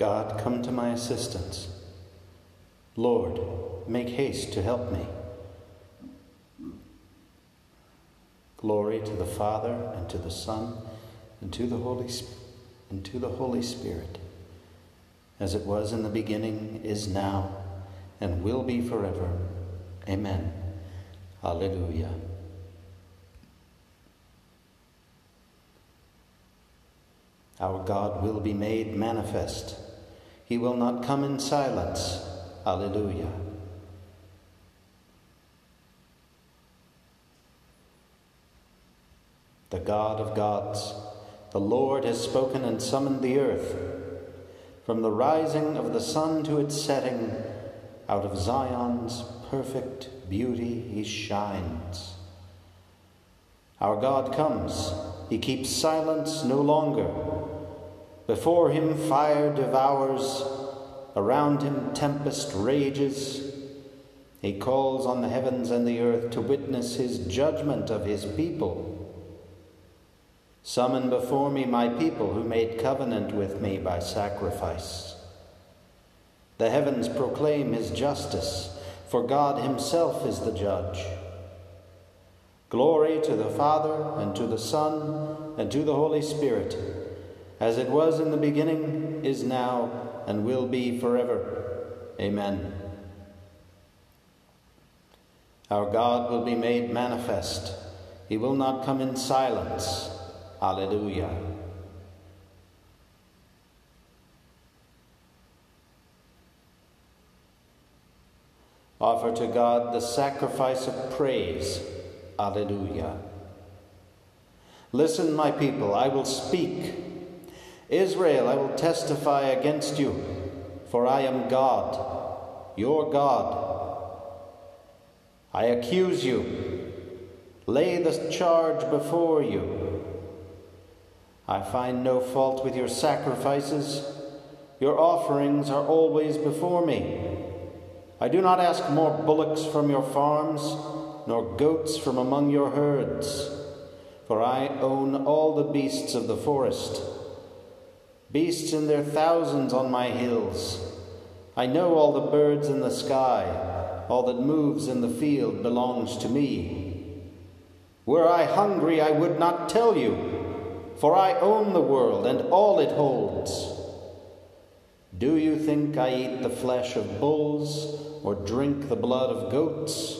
God, come to my assistance. Lord, make haste to help me. Glory to the Father, and to the Son, and to the Holy, and to the Holy Spirit, as it was in the beginning, is now, and will be forever. Amen. Alleluia. Our God will be made manifest. He will not come in silence. Alleluia. The God of gods, the Lord has spoken and summoned the earth. From the rising of the sun to its setting, out of Zion's perfect beauty he shines. Our God comes, he keeps silence no longer. Before him fire devours, around him tempest rages. He calls on the heavens and the earth to witness his judgment of his people. Summon before me my people who made covenant with me by sacrifice. The heavens proclaim his justice, for God himself is the judge. Glory to the Father, and to the Son, and to the Holy Spirit as it was in the beginning, is now, and will be forever. Amen. Our God will be made manifest. He will not come in silence. Alleluia. Offer to God the sacrifice of praise. Alleluia. Listen, my people, I will speak. Israel, I will testify against you, for I am God, your God. I accuse you, lay the charge before you. I find no fault with your sacrifices. Your offerings are always before me. I do not ask more bullocks from your farms, nor goats from among your herds, for I own all the beasts of the forest beasts in their thousands on my hills. I know all the birds in the sky, all that moves in the field belongs to me. Were I hungry, I would not tell you, for I own the world and all it holds. Do you think I eat the flesh of bulls or drink the blood of goats?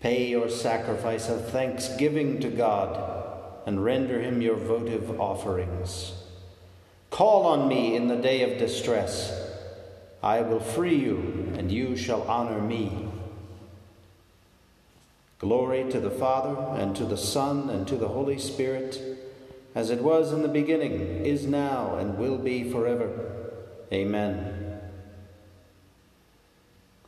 Pay your sacrifice of thanksgiving to God and render him your votive offerings. Call on me in the day of distress. I will free you, and you shall honor me. Glory to the Father, and to the Son, and to the Holy Spirit, as it was in the beginning, is now, and will be forever. Amen.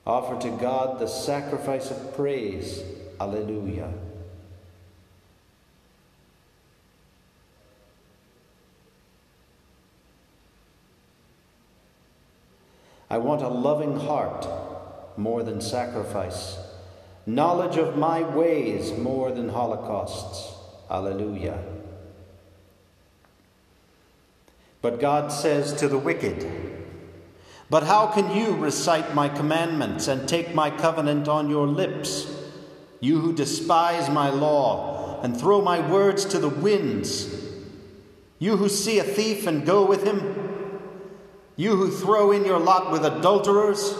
Offer to God the sacrifice of praise. Alleluia. I want a loving heart more than sacrifice, knowledge of my ways more than holocausts. Alleluia. But God says to the wicked, But how can you recite my commandments and take my covenant on your lips, you who despise my law and throw my words to the winds, you who see a thief and go with him? You who throw in your lot with adulterers,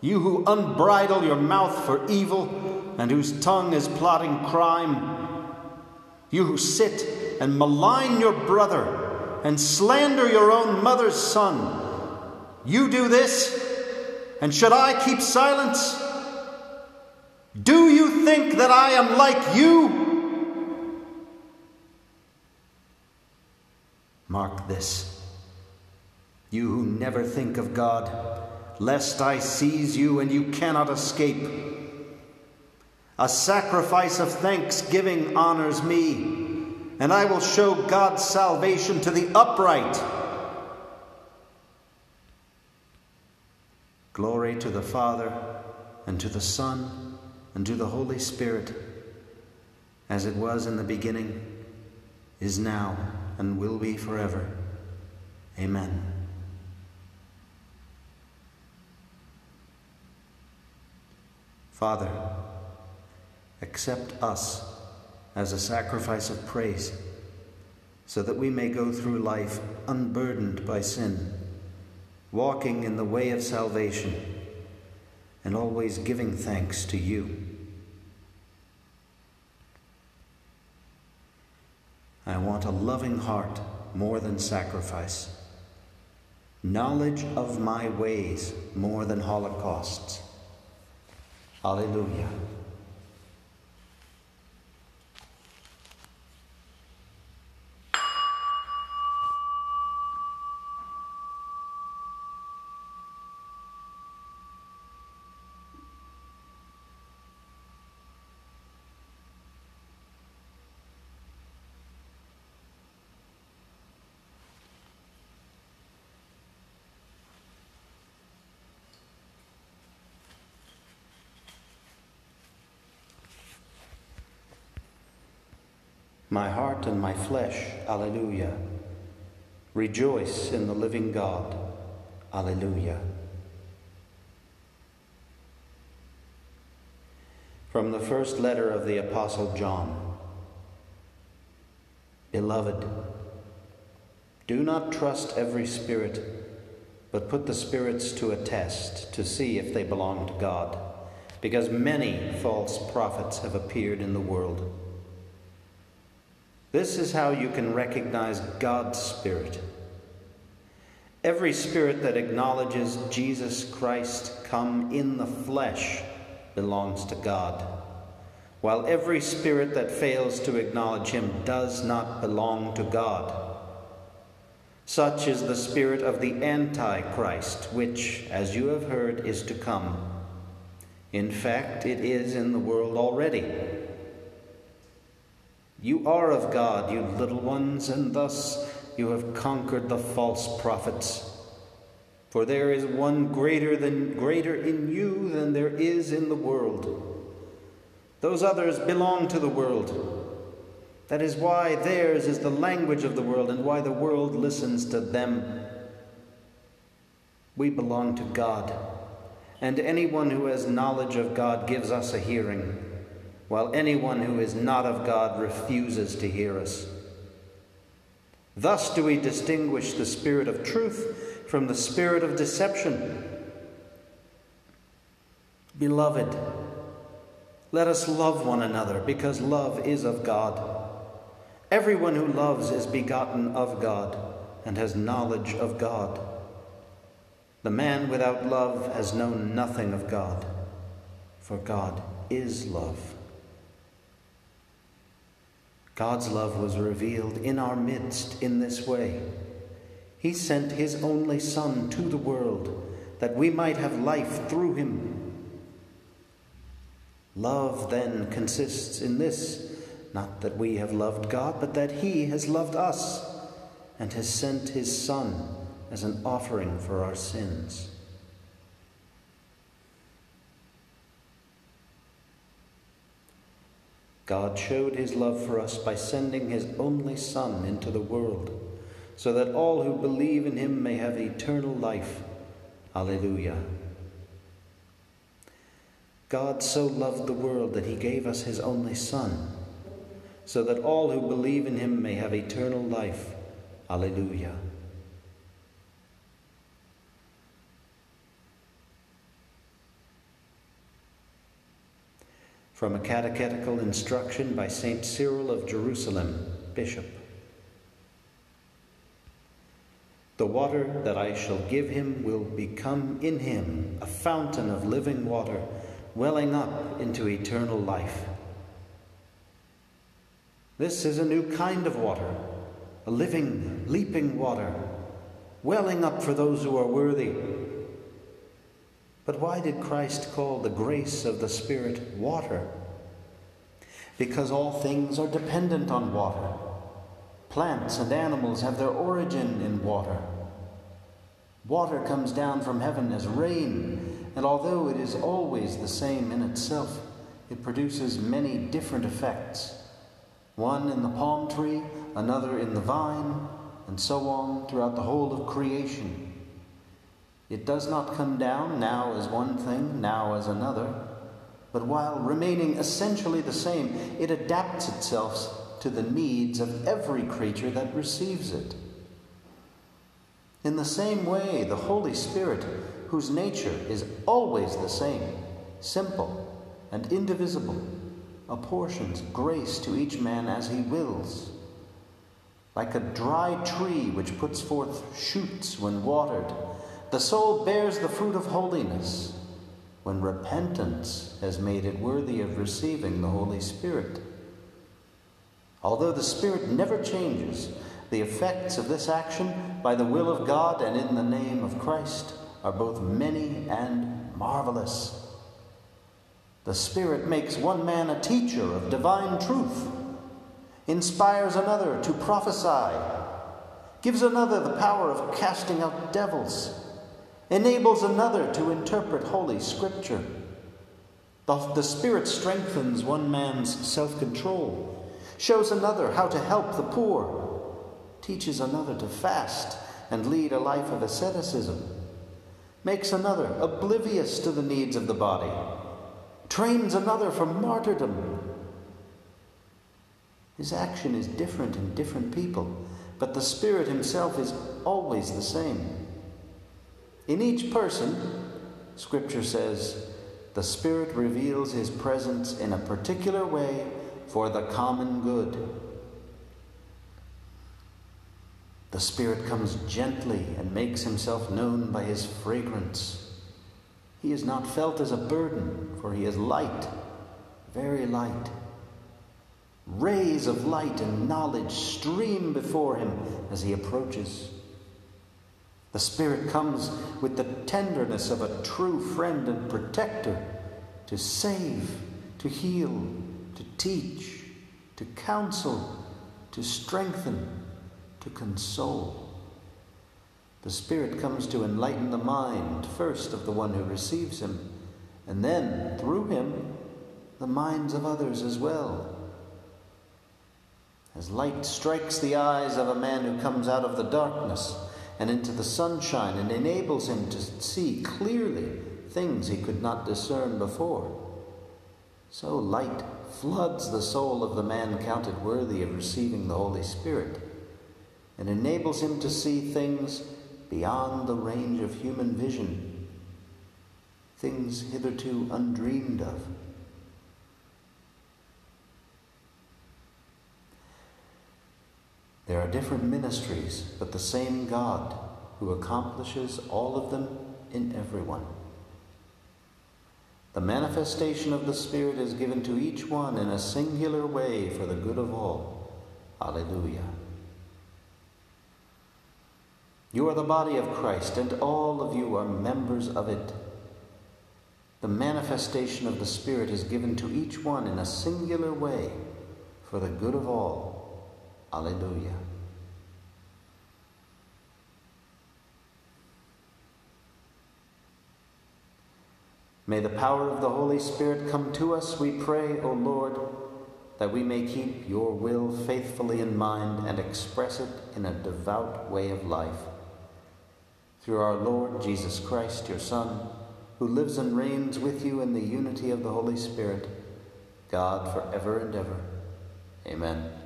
you who unbridle your mouth for evil and whose tongue is plotting crime, you who sit and malign your brother and slander your own mother's son, you do this, and should I keep silence? Do you think that I am like you? Mark this you who never think of God, lest I seize you and you cannot escape. A sacrifice of thanksgiving honors me, and I will show God's salvation to the upright. Glory to the Father, and to the Son, and to the Holy Spirit, as it was in the beginning, is now, and will be forever. Amen. Father, accept us as a sacrifice of praise so that we may go through life unburdened by sin, walking in the way of salvation, and always giving thanks to you. I want a loving heart more than sacrifice, knowledge of my ways more than holocausts. Alleluia. My heart and my flesh, Alleluia. Rejoice in the living God, Alleluia. From the first letter of the Apostle John Beloved, do not trust every spirit, but put the spirits to a test to see if they belong to God, because many false prophets have appeared in the world. This is how you can recognize God's Spirit. Every spirit that acknowledges Jesus Christ come in the flesh belongs to God, while every spirit that fails to acknowledge him does not belong to God. Such is the spirit of the Antichrist, which, as you have heard, is to come. In fact, it is in the world already. You are of God, you little ones, and thus you have conquered the false prophets. For there is one greater than greater in you than there is in the world. Those others belong to the world. That is why theirs is the language of the world and why the world listens to them. We belong to God, and anyone who has knowledge of God gives us a hearing while anyone who is not of God refuses to hear us. Thus do we distinguish the spirit of truth from the spirit of deception. Beloved, let us love one another because love is of God. Everyone who loves is begotten of God and has knowledge of God. The man without love has known nothing of God, for God is love. God's love was revealed in our midst in this way. He sent His only Son to the world that we might have life through Him. Love then consists in this not that we have loved God, but that He has loved us and has sent His Son as an offering for our sins. God showed his love for us by sending his only Son into the world, so that all who believe in him may have eternal life. Alleluia. God so loved the world that he gave us his only Son, so that all who believe in him may have eternal life. Alleluia. From a catechetical instruction by St. Cyril of Jerusalem, Bishop. The water that I shall give him will become in him a fountain of living water, welling up into eternal life. This is a new kind of water, a living, leaping water, welling up for those who are worthy but why did Christ call the grace of the Spirit water? Because all things are dependent on water. Plants and animals have their origin in water. Water comes down from heaven as rain, and although it is always the same in itself, it produces many different effects. One in the palm tree, another in the vine, and so on throughout the whole of creation. It does not come down now as one thing, now as another, but while remaining essentially the same, it adapts itself to the needs of every creature that receives it. In the same way, the Holy Spirit, whose nature is always the same, simple and indivisible, apportions grace to each man as he wills. Like a dry tree which puts forth shoots when watered, the soul bears the fruit of holiness when repentance has made it worthy of receiving the Holy Spirit. Although the Spirit never changes, the effects of this action, by the will of God and in the name of Christ, are both many and marvelous. The Spirit makes one man a teacher of divine truth, inspires another to prophesy, gives another the power of casting out devils, enables another to interpret Holy Scripture. The, the Spirit strengthens one man's self control, shows another how to help the poor, teaches another to fast and lead a life of asceticism, makes another oblivious to the needs of the body trains another for martyrdom. His action is different in different people, but the Spirit Himself is always the same. In each person, Scripture says, the Spirit reveals His presence in a particular way for the common good. The Spirit comes gently and makes Himself known by His fragrance. He is not felt as a burden, for he is light, very light. Rays of light and knowledge stream before him as he approaches. The Spirit comes with the tenderness of a true friend and protector to save, to heal, to teach, to counsel, to strengthen, to console. The Spirit comes to enlighten the mind, first of the one who receives him, and then, through him, the minds of others as well. As light strikes the eyes of a man who comes out of the darkness and into the sunshine and enables him to see clearly things he could not discern before, so light floods the soul of the man counted worthy of receiving the Holy Spirit and enables him to see things beyond the range of human vision, things hitherto undreamed of. There are different ministries, but the same God who accomplishes all of them in everyone. The manifestation of the Spirit is given to each one in a singular way for the good of all. Alleluia. You are the body of Christ, and all of you are members of it. The manifestation of the Spirit is given to each one in a singular way for the good of all. Alleluia. May the power of the Holy Spirit come to us, we pray, O Lord, that we may keep your will faithfully in mind and express it in a devout way of life through our Lord Jesus Christ, your Son, who lives and reigns with you in the unity of the Holy Spirit, God for ever and ever. Amen.